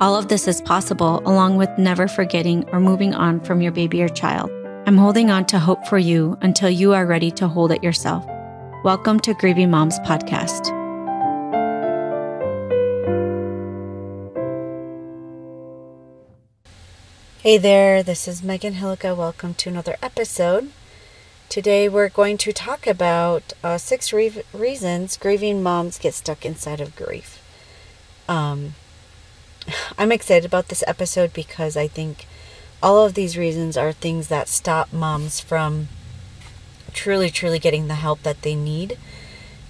All of this is possible along with never forgetting or moving on from your baby or child. I'm holding on to hope for you until you are ready to hold it yourself. Welcome to Grieving Moms Podcast. Hey there, this is Megan Hillukka. Welcome to another episode. Today we're going to talk about uh, six re- reasons grieving moms get stuck inside of grief. Um, I'm excited about this episode because I think all of these reasons are things that stop moms from truly, truly getting the help that they need.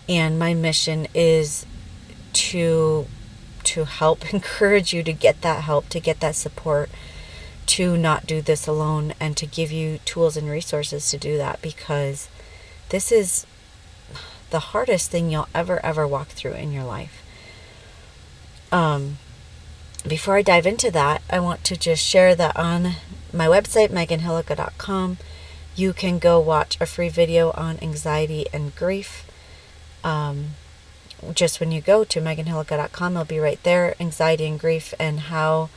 And my mission is to to help encourage you to get that help, to get that support to not do this alone and to give you tools and resources to do that because this is the hardest thing you'll ever ever walk through in your life. Um before I dive into that, I want to just share that on my website meganhillukka.com you can go watch a free video on anxiety and grief. Um, just when you go to meganhillukka.com, it'll be right there anxiety and grief and how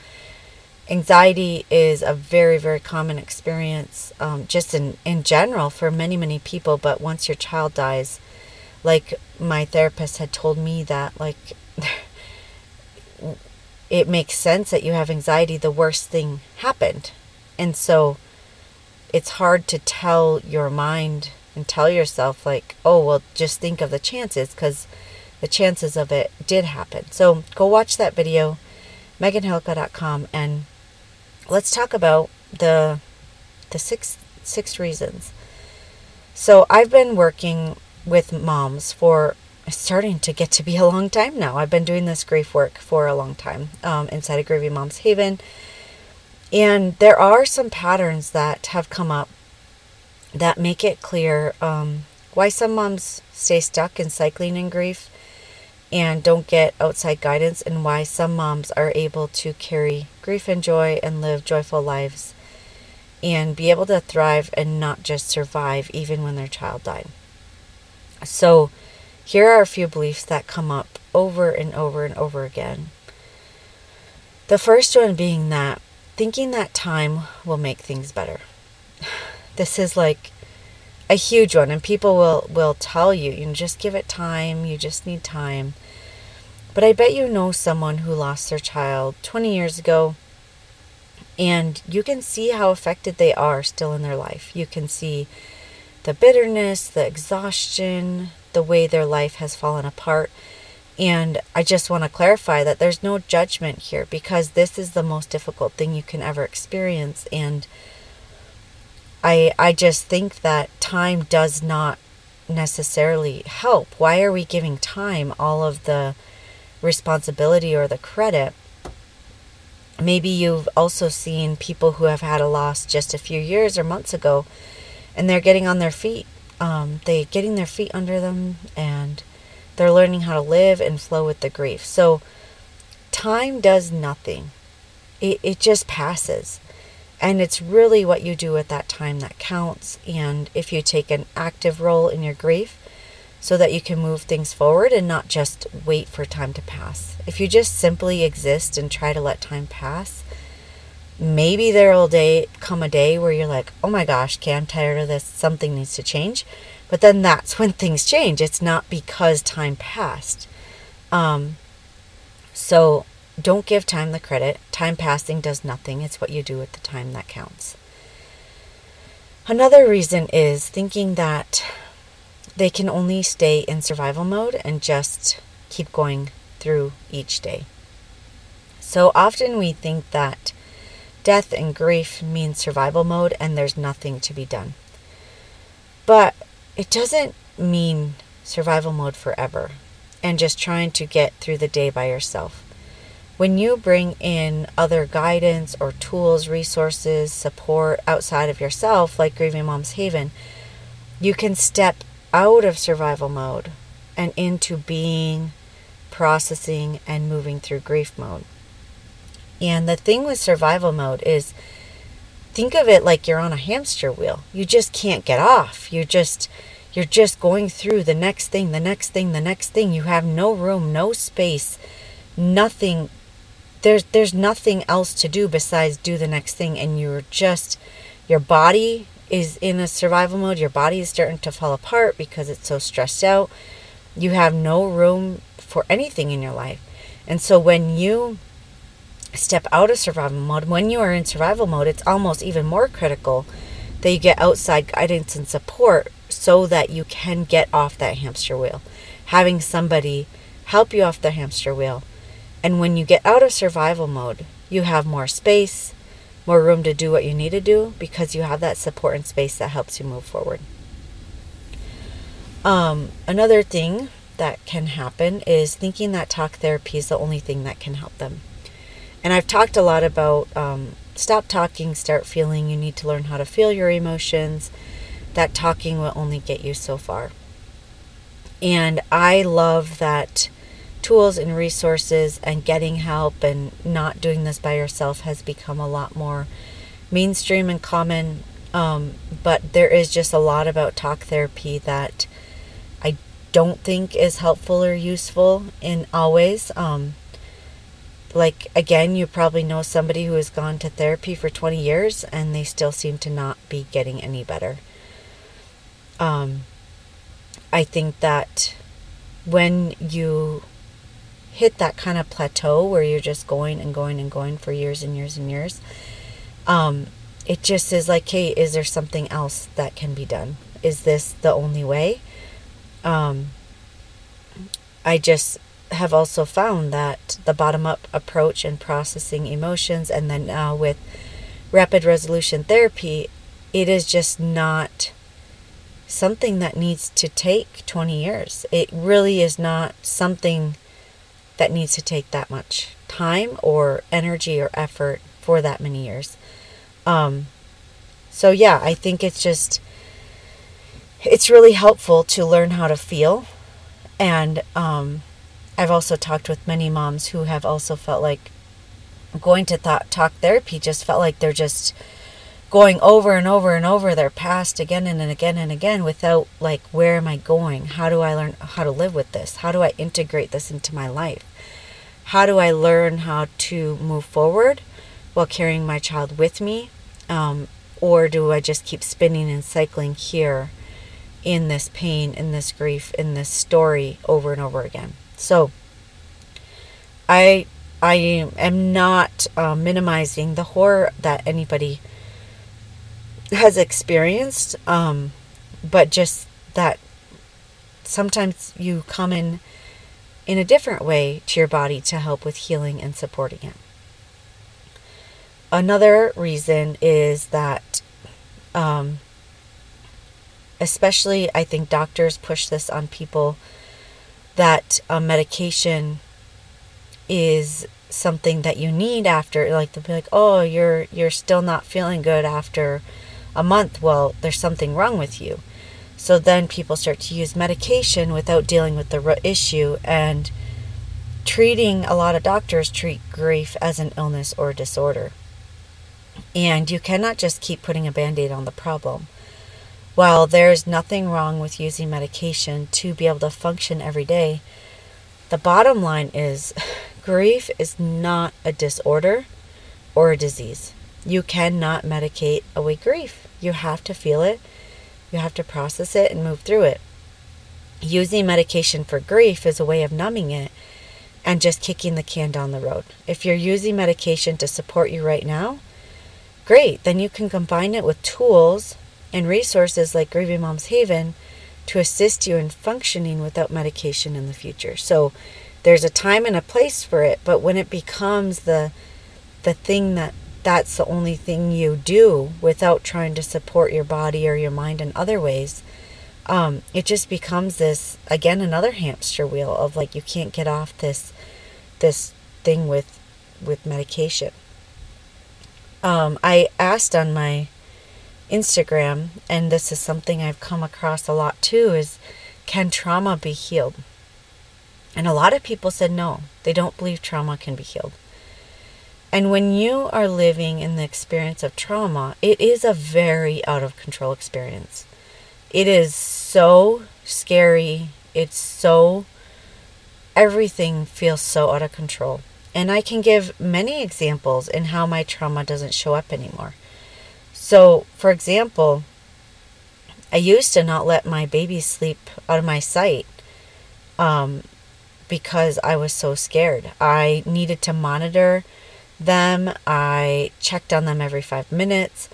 anxiety is a very very common experience um, just in in general for many many people but once your child dies like my therapist had told me that like it makes sense that you have anxiety the worst thing happened and so it's hard to tell your mind and tell yourself like oh well just think of the chances because the chances of it did happen so go watch that video meganhillukka.com, and let's talk about the the six six reasons. So I've been working with moms for starting to get to be a long time now. I've been doing this grief work for a long time um, inside of Grieving Moms Haven. And there are some patterns that have come up that make it clear um, why some moms stay stuck in cycling in grief and don't get outside guidance, and why some moms are able to carry grief and joy and live joyful lives and be able to thrive and not just survive even when their child died. So, here are a few beliefs that come up over and over and over again. The first one being that thinking that time will make things better. This is like a huge one and people will will tell you you know just give it time you just need time but i bet you know someone who lost their child 20 years ago and you can see how affected they are still in their life you can see the bitterness the exhaustion the way their life has fallen apart and I just want to clarify that there's no judgment here because this is the most difficult thing you can ever experience and I I just think that time does not necessarily help. Why are we giving time all of the responsibility or the credit? Maybe you've also seen people who have had a loss just a few years or months ago and they're getting on their feet. Um, they getting their feet under them and they're learning how to live and flow with the grief. So time does nothing. It, it just passes. And it's really what you do at that time that counts. And if you take an active role in your grief so that you can move things forward and not just wait for time to pass. If you just simply exist and try to let time pass, maybe there will day come a day where you're like, oh my gosh, okay, I'm tired of this. Something needs to change. But then that's when things change. It's not because time passed. Um, so don't give time the credit. Time passing does nothing. It's what you do with the time that counts. Another reason is thinking that they can only stay in survival mode and just keep going through each day. So often we think that death and grief means survival mode and there's nothing to be done. But it doesn't mean survival mode forever and just trying to get through the day by yourself when you bring in other guidance or tools, resources, support outside of yourself, like Grieving Moms Haven, you can step out of survival mode and into being, processing, and moving through grief mode. And the thing with survival mode is think of it like you're on a hamster wheel. You just can't get off. You're just you're just going through the next thing, the next thing, the next thing. You have no room, no space, nothing there's there's nothing else to do besides do the next thing and you're just your body is in a survival mode. Your body is starting to fall apart because it's so stressed out. You have no room for anything in your life. And so when you step out of survival mode, when you are in survival mode, it's almost even more critical that you get outside guidance and support so that you can get off that hamster wheel. Having somebody help you off the hamster wheel. And when you get out of survival mode, you have more space, more room to do what you need to do because you have that support and space that helps you move forward. Um, another thing that can happen is thinking that talk therapy is the only thing that can help them. And I've talked a lot about um, stop talking, start feeling. You need to learn how to feel your emotions. That talking will only get you so far. And I love that tools and resources and getting help and not doing this by yourself has become a lot more mainstream and common. Um, but there is just a lot about talk therapy that I don't think is helpful or useful in always. Um, like again, you probably know somebody who has gone to therapy for 20 years and they still seem to not be getting any better. Um, I think that when you hit that kind of plateau where you're just going and going and going for years and years and years, um, it just is like, hey, is there something else that can be done? Is this the only way? Um, I just have also found that the bottom up approach in processing emotions, and then now with rapid resolution therapy, it is just not something that needs to take 20 years. It really is not something that needs to take that much time or energy or effort for that many years. Um, so, yeah, I think it's just, it's really helpful to learn how to feel. And um, I've also talked with many moms who have also felt like going to talk therapy just felt like they're just going over and over and over their past again and again and again without like where am i going how do i learn how to live with this how do i integrate this into my life how do I learn how to move forward while carrying my child with me? Um, or do I just keep spinning and cycling here in this pain, in this grief, in this story over and over again? So I I am not uh, minimizing the horror that anybody has experienced, um, but just that sometimes you come in in a different way to your body to help with healing and supporting it. Another reason is that, um, especially I think doctors push this on people that a medication is something that you need after like they'll be like oh you're you're still not feeling good after a month well there's something wrong with you so then people start to use medication without dealing with the issue and treating a lot of doctors treat grief as an illness or disorder. And you cannot just keep putting a band aid on the problem. While there's nothing wrong with using medication to be able to function every day, the bottom line is grief is not a disorder or a disease. You cannot medicate away grief. You have to feel it you have to process it and move through it. Using medication for grief is a way of numbing it and just kicking the can down the road. If you're using medication to support you right now, great. Then you can combine it with tools and resources like Grieving Moms Haven to assist you in functioning without medication in the future. So there's a time and a place for it, but when it becomes the the thing that that's the only thing you do without trying to support your body or your mind in other ways, um, it just becomes this again another hamster wheel of like you can't get off this this thing with with medication. Um, I asked on my Instagram, and this is something I've come across a lot too, is can trauma be healed? And a lot of people said no, they don't believe trauma can be healed. And when you are living in the experience of trauma, it is a very out of control experience. It is so scary. It's so, everything feels so out of control. And I can give many examples in how my trauma doesn't show up anymore. So, for example, I used to not let my babies sleep out of my sight um, because I was so scared. I needed to monitor them. I checked on them every five minutes.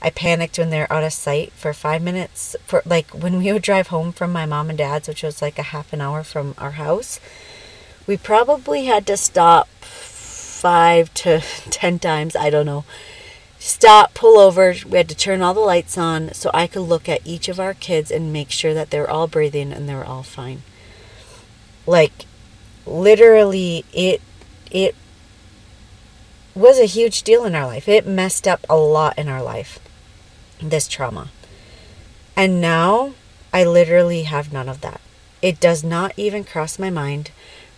I panicked when they're out of sight for five minutes. For like when we would drive home from my mom and dad's, which was like a half an hour from our house, we probably had to stop five to ten times. I don't know. Stop, pull over. We had to turn all the lights on so I could look at each of our kids and make sure that they're all breathing and they're all fine. Like literally it it was a huge deal in our life. It messed up a lot in our life, this trauma. And now I literally have none of that. It does not even cross my mind.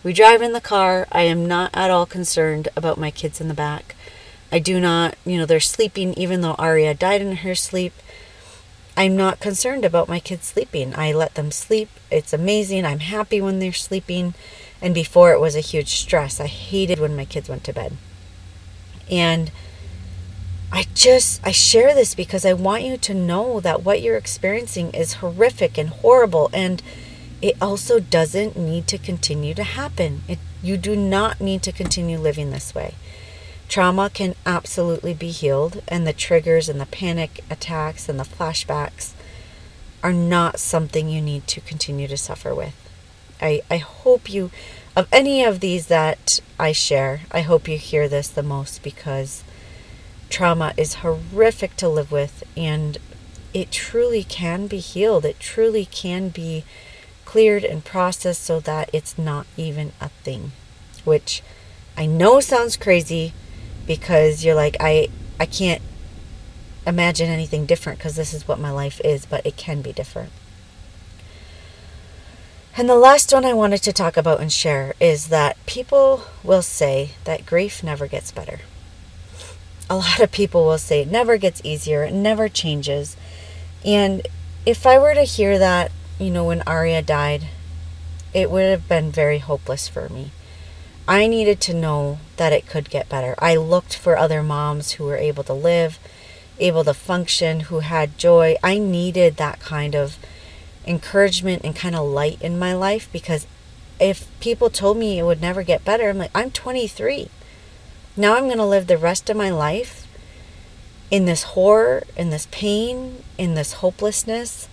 We drive in the car. I am not at all concerned about my kids in the back. I do not, you know, they're sleeping even though Aria died in her sleep. I'm not concerned about my kids sleeping. I let them sleep. It's amazing. I'm happy when they're sleeping. And before it was a huge stress. I hated when my kids went to bed. And I just I share this because I want you to know that what you're experiencing is horrific and horrible and it also doesn't need to continue to happen. It, you do not need to continue living this way. Trauma can absolutely be healed, and the triggers and the panic attacks and the flashbacks are not something you need to continue to suffer with. I, I hope you of any of these that I share, I hope you hear this the most because trauma is horrific to live with and it truly can be healed. It truly can be cleared and processed so that it's not even a thing. Which I know sounds crazy because you're like I I can't imagine anything different because this is what my life is, but it can be different. And the last one I wanted to talk about and share is that people will say that grief never gets better. A lot of people will say it never gets easier, it never changes. And if I were to hear that, you know, when Aria died, it would have been very hopeless for me. I needed to know that it could get better. I looked for other moms who were able to live, able to function, who had joy. I needed that kind of encouragement and kind of light in my life because if people told me it would never get better, I'm like, I'm 23. Now I'm going to live the rest of my life in this horror, in this pain, in this hopelessness.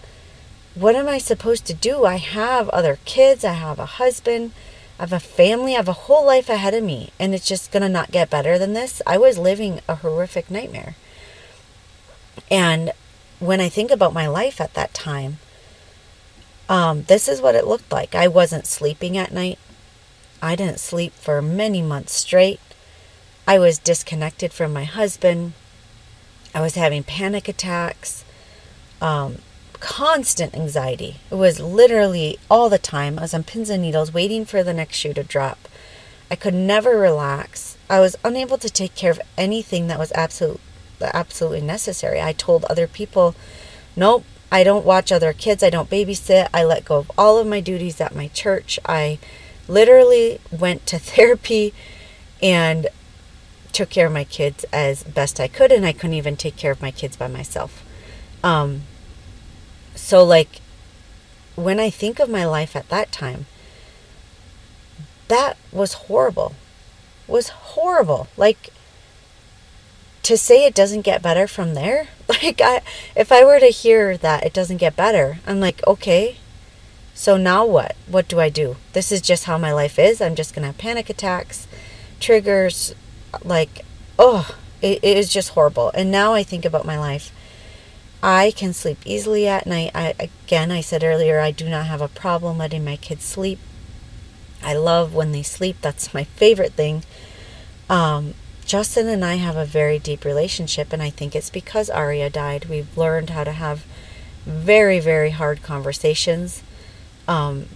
What am I supposed to do? I have other kids, I have a husband, I have a family, I have a whole life ahead of me, and it's just going to not get better than this. I was living a horrific nightmare. And when I think about my life at that time, um, this is what it looked like. I wasn't sleeping at night. I didn't sleep for many months straight. I was disconnected from my husband. I was having panic attacks, um, constant anxiety. It was literally all the time. I was on pins and needles waiting for the next shoe to drop. I could never relax. I was unable to take care of anything that was absolute, absolutely necessary. I told other people, nope, I don't watch other kids. I don't babysit. I let go of all of my duties at my church. I literally went to therapy and took care of my kids as best I could, and I couldn't even take care of my kids by myself. Um, so, like, when I think of my life at that time, that was horrible. Was horrible. Like, to say it doesn't get better from there? Like i if i were to hear that it doesn't get better i'm like okay. So now what? What do i do? This is just how my life is. I'm just gonna have panic attacks triggers like oh it, it is just horrible. And now i think about my life i can sleep easily at night i again i said earlier i do not have a problem letting my kids sleep i love when they sleep that's my favorite thing Um, Justin and I have a very deep relationship, and I think it's because Aria died. We've learned how to have very, very hard conversations um,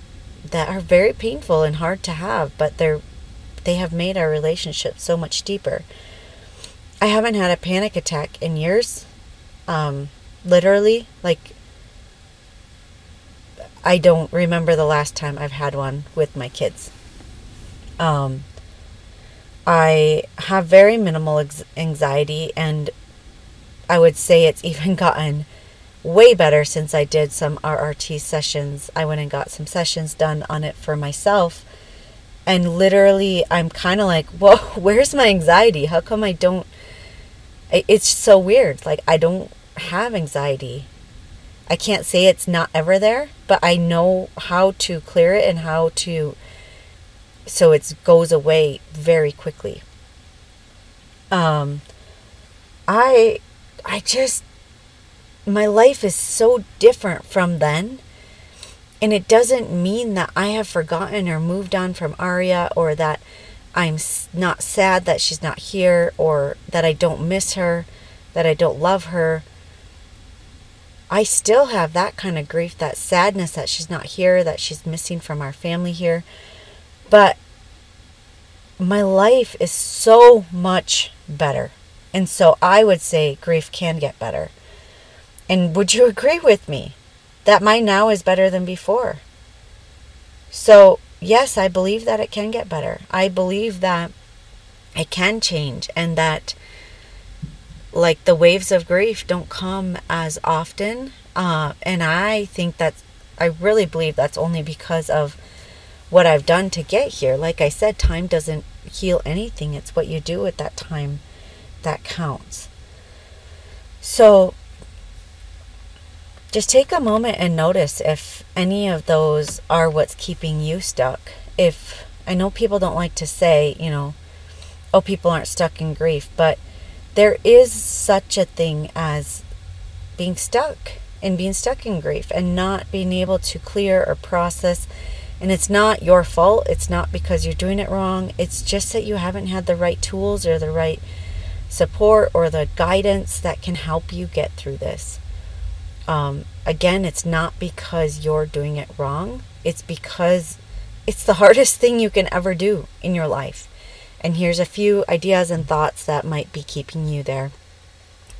that are very painful and hard to have, but they're they have made our relationship so much deeper. I haven't had a panic attack in years. Um, literally, like I don't remember the last time I've had one with my kids. Um, I have very minimal ex- anxiety, and I would say it's even gotten way better since I did some RRT sessions. I went and got some sessions done on it for myself. And literally, I'm kind of like, whoa, where's my anxiety? How come I don't? It's so weird. Like, I don't have anxiety. I can't say it's not ever there, but I know how to clear it and how to so it goes away very quickly. Um, I, I just, my life is so different from then. And it doesn't mean that I have forgotten or moved on from Aria or that I'm not sad that she's not here or that I don't miss her, that I don't love her. I still have that kind of grief, that sadness that she's not here, that she's missing from our family here. But my life is so much better. And so I would say grief can get better. And would you agree with me that my now is better than before? So, yes, I believe that it can get better. I believe that it can change and that like the waves of grief don't come as often. Uh, and I think that I really believe that's only because of what I've done to get here. Like I said, time doesn't heal anything, it's what you do at that time that counts. So just take a moment and notice if any of those are what's keeping you stuck. If I know people don't like to say, you know, oh, people aren't stuck in grief, but there is such a thing as being stuck and being stuck in grief and not being able to clear or process and it's not your fault. It's not because you're doing it wrong. It's just that you haven't had the right tools or the right support or the guidance that can help you get through this. Um, again, it's not because you're doing it wrong, it's because it's the hardest thing you can ever do in your life. And here's a few ideas and thoughts that might be keeping you there.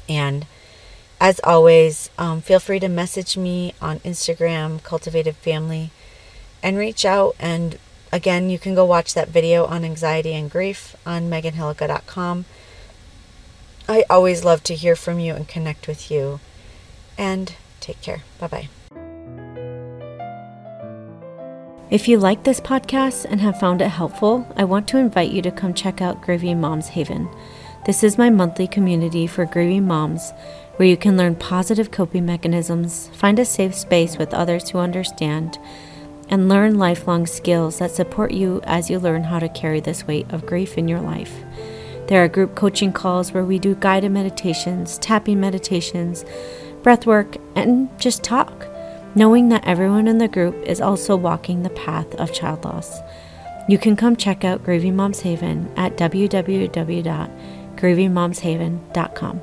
And as always, um, feel free to message me on Instagram, Cultivated Family and reach out. And again, you can go watch that video on anxiety and grief on meganhillukka.com. I always love to hear from you and connect with you. And take care. Bye bye. If you like this podcast and have found it helpful, I want to invite you to come check out Grieving Moms Haven. This is my monthly community for grieving moms where you can learn positive coping mechanisms, find a safe space with others who understand, and learn lifelong skills that support you as you learn how to carry this weight of grief in your life. There are group coaching calls where we do guided meditations, tapping meditations, breath work, and just talk, knowing that everyone in the group is also walking the path of child loss. You can come check out Grieving Moms Haven at www.grievingmomshaven.com.